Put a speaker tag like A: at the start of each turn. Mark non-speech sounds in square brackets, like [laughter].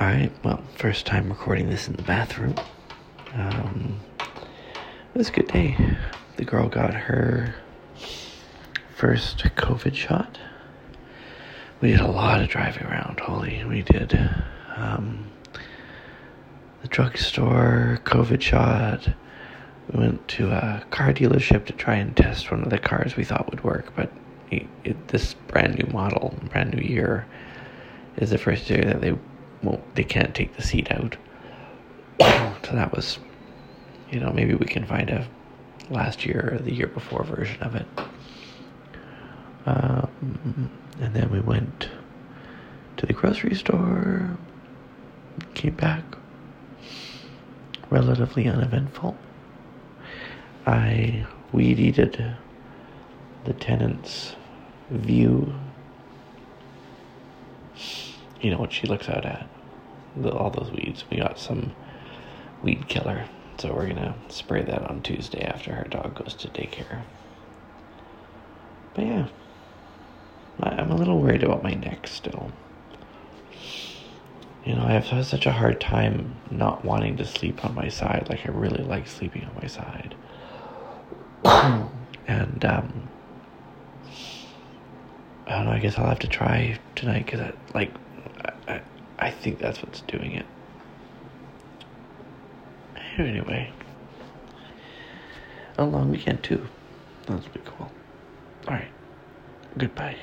A: Alright, well, first time recording this in the bathroom. Um, it was a good day. The girl got her first COVID shot. We did a lot of driving around, Holy. We did um, the drugstore, COVID shot. We went to a car dealership to try and test one of the cars we thought would work, but it, it, this brand new model, brand new year, is the first year that they won't, they can't take the seat out. [coughs] so that was, you know, maybe we can find a last year or the year before version of it. Um, and then we went to the grocery store, came back, relatively uneventful. I weed eated the tenant's view. You know what she looks out at? The, all those weeds. We got some weed killer. So we're gonna spray that on Tuesday after her dog goes to daycare. But yeah, I'm a little worried about my neck still. You know, I have such a hard time not wanting to sleep on my side. Like, I really like sleeping on my side. [coughs] and, um, I don't know, I guess I'll have to try tonight because, I, like, I, think that's what's doing it. Anyway, a long weekend too. That's pretty cool. Alright, goodbye.